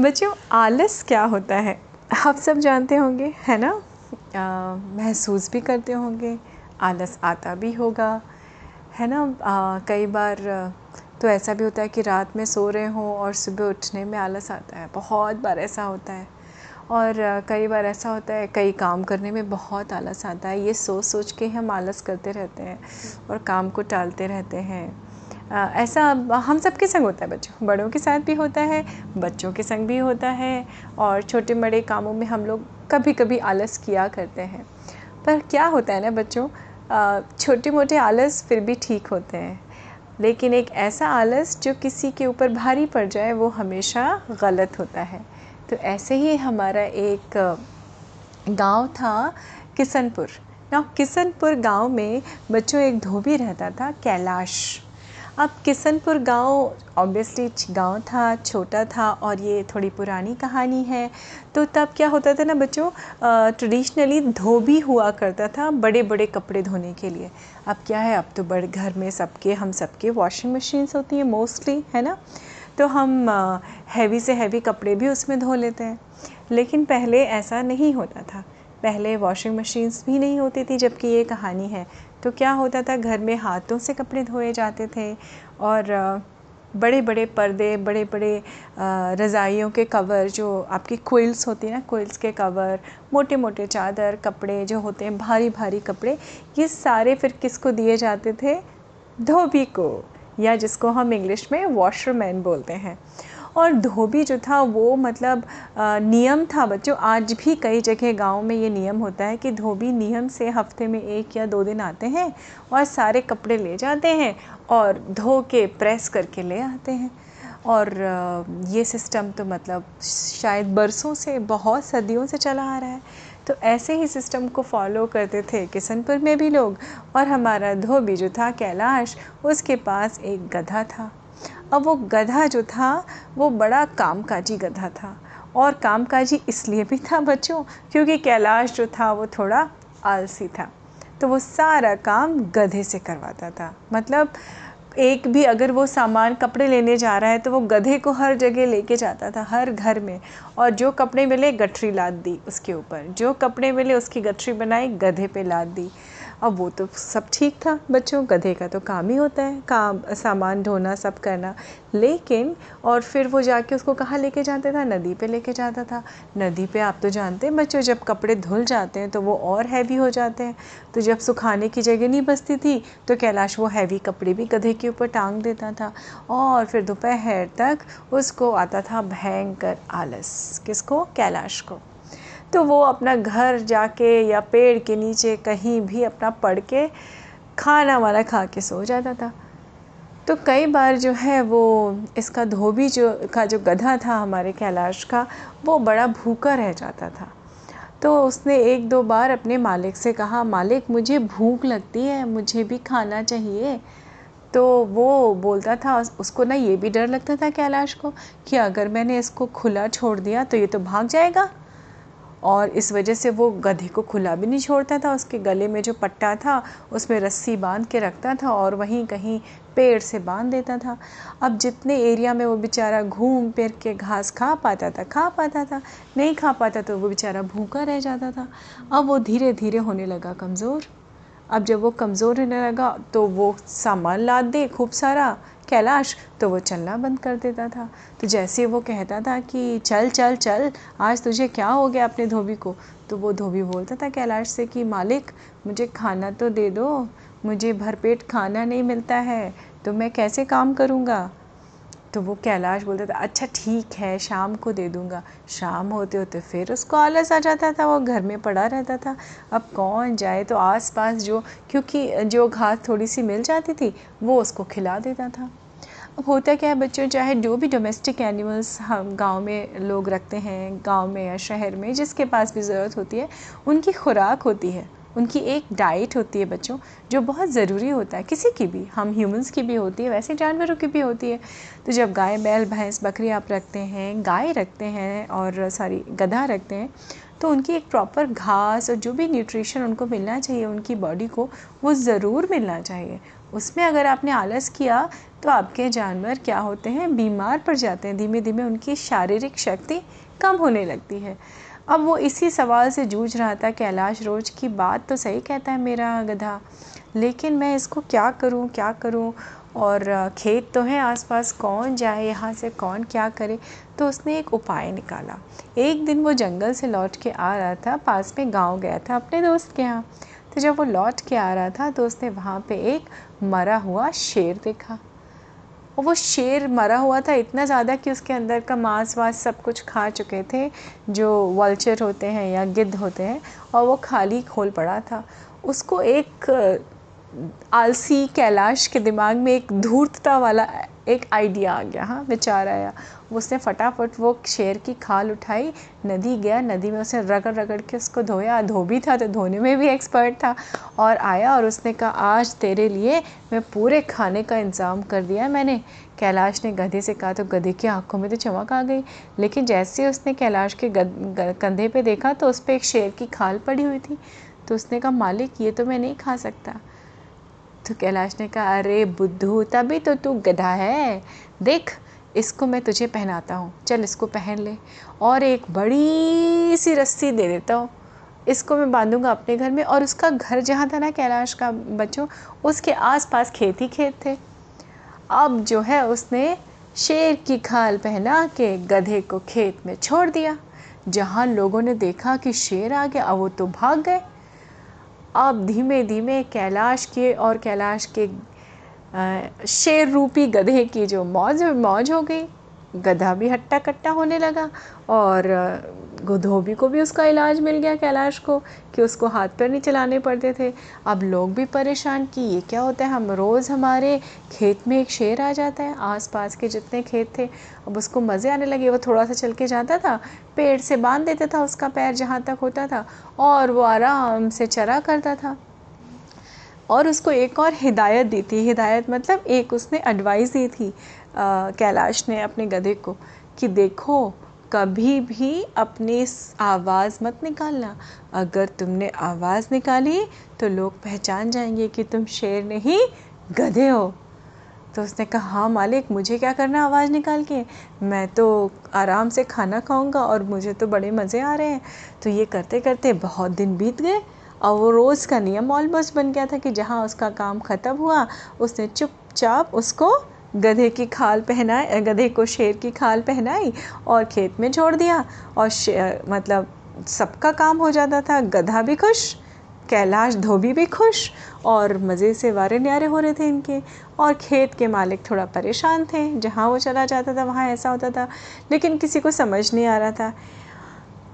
बच्चों आलस क्या होता है? आप सब जानते होंगे है ना? महसूस भी करते होंगे आलस आता भी होगा है ना? आ, कई बार तो ऐसा भी होता है कि रात में सो रहे हों और सुबह उठने में आलस आता है। बहुत बार ऐसा होता है। और कई बार ऐसा होता है कई काम करने में बहुत आलस आता है। ये सोच सोच के हम आलस करते रहते हैं और काम को टालते रहते हैं। ऐसा हम सब के संग होता है, बच्चों बड़ों के साथ भी होता है, बच्चों के संग भी होता है और छोटे बड़े कामों में हम लोग कभी कभी आलस किया करते हैं। पर क्या होता है ना बच्चों छोटे मोटे आलस फिर भी ठीक होते हैं, लेकिन एक ऐसा आलस जो किसी के ऊपर भारी पड़ जाए, वो हमेशा गलत होता है। तो ऐसे ही हमारा एक गाँव था, किसनपुर। ना किसनपुर गाँव में बच्चों एक धोबी रहता था, कैलाश। अब किसनपुर गाँव ऑब्वियसली गाँव था, छोटा था और ये थोड़ी पुरानी कहानी है। तो तब क्या होता था ना बच्चों ट्रेडिशनली धोबी हुआ करता था बड़े बड़े कपड़े धोने के लिए। अब क्या है, अब तो बड़े घर में सबके, हम सबके वॉशिंग मशीन्स होती हैं मोस्टली है ना? तो हम हैवी से हैवी कपड़े भी उसमें धो लेते हैं। लेकिन पहले ऐसा नहीं होता था। पहले वॉशिंग मशीन्स भी नहीं होती थी, जबकि ये कहानी है। तो क्या होता था, घर में हाथों से कपड़े धोए जाते थे और बड़े बड़े पर्दे बड़े बड़े रज़ाइयों के कवर जो आपकी कोइल्स होती हैं ना कोइल्स के कवर मोटे मोटे चादर, कपड़े जो होते हैं भारी भारी कपड़े, ये सारे फिर किसको दिए जाते थे? धोबी को, या जिसको हम इंग्लिश में वॉशरमैन बोलते हैं। और धोबी जो था वो मतलब नियम था। बच्चों, आज भी कई जगह गाँव में ये नियम होता है कि धोबी नियम से हफ़्ते में एक या दो दिन आते हैं और सारे कपड़े ले जाते हैं और धो के, प्रेस करके ले आते हैं। और ये सिस्टम तो मतलब शायद बरसों से, बहुत सदियों से चला आ रहा है। तो ऐसे ही सिस्टम को फॉलो करते थे किशनपुर में भी लोग और हमारा धोबी जो था कैलाश, उसके पास एक गधा था। अब वो गधा जो था, वो बड़ा कामकाजी गधा था। और कामकाजी इसलिए भी था बच्चों, क्योंकि कैलाश जो था, वो थोड़ा आलसी था। तो वो सारा काम गधे से करवाता था। मतलब एक भी अगर वो सामान कपड़े लेने जा रहा है तो वो गधे को हर जगह लेके जाता था, हर घर में। और जो कपड़े मिले, गठरी लाद दी उसके ऊपर। जो कपड़े मिले, उसकी गठरी बनाई, गधे पे लाद दी। अब वो तो सब ठीक था, बच्चों, गधे का तो काम ही होता है, काम, सामान ढोना, सब करना। लेकिन, और फिर वो जाके उसको कहाँ लेके जाता था? नदी पे लेके जाता था। नदी पे आप तो जानते हैं बच्चों, जब कपड़े धुल जाते हैं तो वो और हैवी हो जाते हैं। तो जब सुखाने की जगह नहीं बचती थी तो कैलाश वो हैवी कपड़े भी गधे के ऊपर टांग देता था। और फिर दोपहर तक उसको आता था भयंकर आलस। किसको? कैलाश को। तो वो अपना घर जाके या पेड़ के नीचे कहीं भी अपना पढ़ के खाना वाना खा के सो जाता था। तो कई बार जो है वो इसका धोबी जो, का जो गधा था हमारे कैलाश का, वो बड़ा भूखा रह जाता था। तो उसने एक दो बार अपने मालिक से कहा, मालिक, मुझे भूख लगती है, मुझे भी खाना चाहिए। तो वो बोलता था, उसको ना ये भी डर लगता था कैलाश को कि अगर मैंने इसको खुला छोड़ दिया तो ये तो भाग जाएगा। और इस वजह से वो गधे को खुला भी नहीं छोड़ता था। उसके गले में जो पट्टा था, उसमें रस्सी बाँध के रखता था और वहीं कहीं पेड़ से बाँध देता था। अब जितने एरिया में वो बेचारा घूम फिर के घास खा पाता था, खा पाता था, नहीं खा पाता तो वो बेचारा भूखा रह जाता था। अब वो धीरे धीरे होने लगा कमज़ोर। अब जब वो कमज़ोर होने लगा तो वो सामान लाद दे खूब सारा कैलाश तो वो चलना बंद कर देता था। तो जैसे वो कहता था कि, चल चल चल, आज तुझे क्या हो गया अपने धोबी को? तो वो धोबी बोलता था कैलाश से कि, मालिक, मुझे खाना तो दे दो, मुझे भरपेट खाना नहीं मिलता है तो मैं कैसे काम करूँगा? तो वो कैलाश बोलता था अच्छा ठीक है, शाम को दे दूँगा। शाम होते होते फिर उसको आलस आ जाता था, वो घर में पड़ा रहता था। अब कौन जाए तो आस पास जो, क्योंकि जो घास थोड़ी सी मिल जाती थी, वो उसको खिला देता था। होता क्या है बच्चों, चाहे जो भी डोमेस्टिक एनिमल्स हम गाँव में लोग रखते हैं, गाँव में या शहर में, जिसके पास भी ज़रूरत होती है, उनकी खुराक होती है, उनकी एक डाइट होती है बच्चों, जो बहुत ज़रूरी होता है। किसी की भी, हम ह्यूमंस की भी होती है, वैसे जानवरों की भी होती है। तो जब गाय, बैल, भैंस, बकरी आप रखते हैं, गाय रखते हैं और सारी, गधा रखते हैं तो उनकी एक प्रॉपर घास और जो भी न्यूट्रिशन उनको मिलना चाहिए, उनकी बॉडी को वो ज़रूर मिलना चाहिए। उसमें अगर आपने आलस किया तो आपके जानवर क्या होते हैं? बीमार पड़ जाते हैं। धीमे धीमे उनकी शारीरिक शक्ति कम होने लगती है। अब वो इसी सवाल से जूझ रहा था, कैलाश रोज की बात तो सही कहता है मेरा गधा, लेकिन मैं इसको क्या करूँ क्या करूँ? और खेत तो है आसपास, कौन जाए, यहाँ से कौन क्या करे? तो उसने एक उपाय निकाला। एक दिन वो जंगल से लौट के आ रहा था, पास में गाँव गया था अपने दोस्त के यहाँ। तो जब वो लौट के आ रहा था तो उसने वहाँ पे एक मरा हुआ शेर देखा। और वो शेर मरा हुआ था इतना ज़्यादा कि उसके अंदर का मांस वास सब कुछ खा चुके थे, जो वल्चर होते हैं या गिद्ध होते हैं, और वो खाली खोल पड़ा था। उसको एक आलसी कैलाश के दिमाग में एक धूर्तता वाला एक आइडिया आ गया हाँ विचार आया। उसने फटाफट वो शेर की खाल उठाई, नदी गया, नदी में उसने रगड़ रगड़ के उसको धोया। धोबी था तो धोने में भी एक्सपर्ट था। और आया और उसने कहा, आज तेरे लिए मैं पूरे खाने का इंतज़ाम कर दिया मैंने। कैलाश ने गधे से कहा तो गधे की आँखों में तो चमक आ गई। लेकिन जैसे उसने कैलाश के कंधे पे देखा तो उस पर एक शेर की खाल पड़ी हुई थी। तो उसने कहा, मालिक, ये तो मैं नहीं खा सकता। तो कैलाश ने कहा, अरे बुद्धू, तभी तो तू गधा है। देख, इसको मैं तुझे पहनाता हूँ। चल, इसको पहन ले। और एक बड़ी सी रस्सी दे देता हूँ। इसको मैं बांधूँगा अपने घर में। और उसका घर जहाँ था ना कैलाश का, बच्चों, उसके आसपास खेत ही खेत थे। अब जो है, उसने शेर की खाल पहना के गधे को खेत में छोड़ दिया। जहाँ लोगों ने देखा कि शेर आ गया वो तो भाग गए। अब धीमे धीमे कैलाश के और कैलाश के शेर रूपी गधे की जो मौज मौज हो गई, गधा भी हट्टा कट्टा होने लगा और धोबी को भी उसका इलाज मिल गया कैलाश को, कि उसको हाथ पैर नहीं चलाने पड़ते थे। अब लोग भी परेशान कि ये क्या होता है? हम रोज़ हमारे खेत में एक शेर आ जाता है, आसपास के जितने खेत थे। अब उसको मज़े आने लगे, वो थोड़ा सा चल के जाता था, पेड़ से बाँध देता था उसका पैर जहाँ तक होता था, और वो आराम से चरा करता था। और उसको एक और हिदायत दी थी। हिदायत मतलब एक उसने एडवाइस दी थी कैलाश ने अपने गधे को, कि देखो कभी भी अपनी आवाज़ मत निकालना। अगर तुमने आवाज़ निकाली तो लोग पहचान जाएँगे कि तुम शेर नहीं, गधे हो। तो उसने कहा हाँ मालिक, मुझे क्या करना आवाज़ निकाल के? मैं तो आराम से खाना खाऊँगा और मुझे तो बड़े मज़े आ रहे हैं। तो ये करते करते बहुत दिन बीत गए और वो रोज़ का नियम ऑलमोस्ट बन गया था कि जहाँ उसका काम ख़त्म हुआ, उसने चुपचाप उसको गधे की खाल पहनाए गधे को शेर की खाल पहनाई और खेत में छोड़ दिया। और मतलब सबका काम हो जाता था। गधा भी खुश, कैलाश धोबी भी खुश और मज़े से वारे न्यारे हो रहे थे इनके। और खेत के मालिक थोड़ा परेशान थे। जहाँ वो चला जाता था, वहाँ ऐसा होता था, लेकिन किसी को समझ नहीं आ रहा था।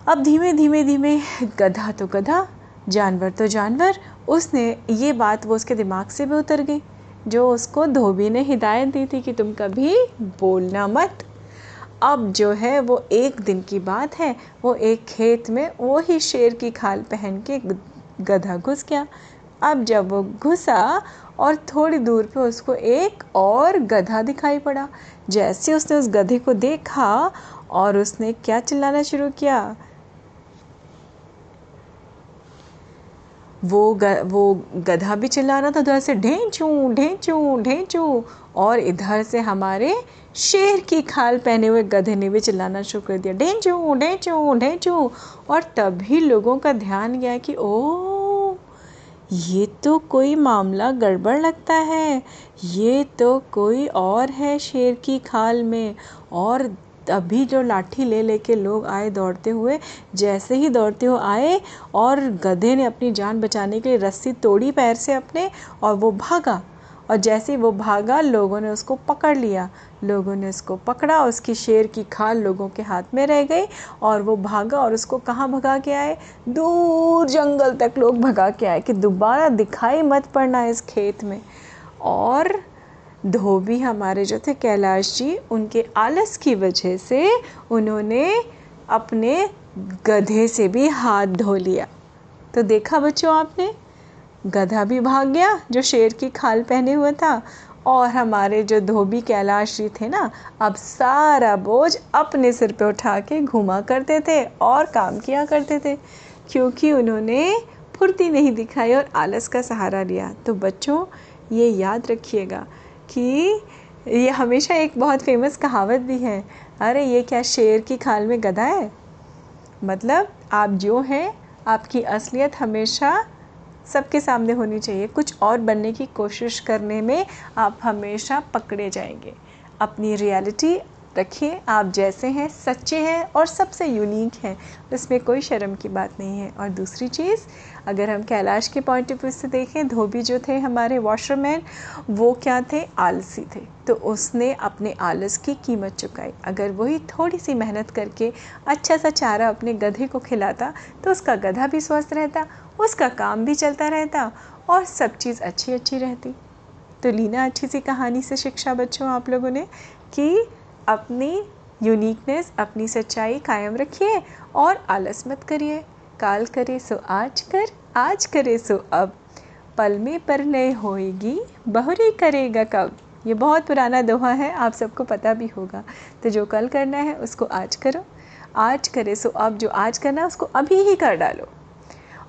अब धीमे धीमे धीमे गधा तो गधा, जानवर तो जानवर, उसने ये बात वो उसके दिमाग से भी उतर गई। जो उसको धोबी ने हिदायत दी थी कि तुम कभी बोलना मत। अब जो है वो एक दिन की बात है, वो एक खेत में वो ही शेर की खाल पहन के गधा घुस गया। अब जब वो घुसा और थोड़ी दूर पे उसको एक और गधा दिखाई पड़ा, जैसे उसने उस गधे को देखा और उसने क्या चिल्लाना शुरू किया? वो ग, वो गधा भी चिल्ला रहा था उधर से ढेंचू ढेंचू ढेंचू और इधर से हमारे शेर की खाल पहने हुए गधे ने भी चिल्लाना शुरू कर दिया ढेंचू ढेंचू ढेंचू और तभी लोगों का ध्यान गया कि ओ ये तो कोई मामला गड़बड़ लगता है ये तो कोई और है शेर की खाल में और तभी जो लाठी ले लेके लोग आए दौड़ते हुए, जैसे ही दौड़ते हुए आए और गधे ने अपनी जान बचाने के लिए रस्सी तोड़ी पैर से अपने और वो भागा। और जैसे ही वो भागा, लोगों ने उसको पकड़ लिया। लोगों ने उसको पकड़ा उसकी शेर की खाल लोगों के हाथ में रह गई और वो भागा और उसको कहाँ भगा के आए? दूर जंगल तक लोग भगा के आए कि दोबारा दिखाई मत पड़ना इस खेत में। और धोबी हमारे जो थे कैलाश जी, उनके आलस की वजह से उन्होंने अपने गधे से भी हाथ धो लिया। तो देखा बच्चों आपने? गधा भी भाग गया जो शेर की खाल पहने हुआ था। और हमारे जो धोबी कैलाश जी थे ना, अब सारा बोझ अपने सिर पे उठा के घुमा करते थे और काम किया करते थे। क्योंकि उन्होंने फुर्ती नहीं दिखाई और आलस का सहारा लिया। तो बच्चों, ये याद रखिएगा कि ये हमेशा एक बहुत फ़ेमस कहावत भी है। अरे, ये क्या शेर की खाल में गधा है? मतलब आप जो हैं, आपकी असलियत हमेशा सबके सामने होनी चाहिए। कुछ और बनने की कोशिश करने में आप हमेशा पकड़े जाएँगे। अपनी रियलिटी रखिए। आप जैसे हैं, सच्चे हैं और सबसे यूनिक हैं। इसमें कोई शर्म की बात नहीं है। और दूसरी चीज़, अगर हम कैलाश के पॉइंट ऑफ़ व्यू से देखें, धोबी जो थे हमारे वॉशरमैन वो क्या थे? आलसी थे। तो उसने अपने आलस की कीमत चुकाई। अगर वही थोड़ी सी मेहनत करके अच्छा सा चारा अपने गधे को खिलाता तो उसका गधा भी स्वस्थ रहता, उसका काम भी चलता रहता और सब चीज़ अच्छी अच्छी रहती। तो लीना अच्छी सी कहानी से शिक्षा बच्चों आप लोगों ने कि अपनी यूनिकनेस अपनी सच्चाई कायम रखिए और आलस मत करिए। काल करे सो आज कर, आज करे सो अब। पल में पर नए होएगी, बहुरी करेगा कब। ये बहुत पुराना दोहा है, आप सबको पता भी होगा। तो जो कल करना है, उसको आज करो। आज करे सो अब, जो आज करना है, उसको अभी ही कर डालो।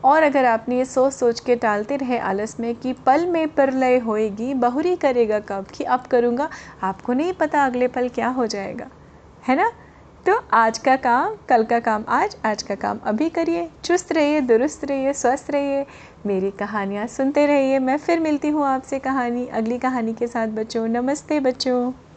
और अगर आपने ये सोच सोच के टालते रहे आलस में कि पल में प्रलय होएगी, बहुरी करेगा कब, कि अब करूँगा, आपको नहीं पता अगले पल क्या हो जाएगा। है ना? तो आज का काम, कल का काम आज आज का काम अभी करिए। चुस्त रहिए, दुरुस्त रहिए, स्वस्थ रहिए। मेरी कहानियाँ सुनते रहिए। मैं फिर मिलती हूँ आपसे कहानी, अगली कहानी के साथ, बच्चों। नमस्ते बच्चों।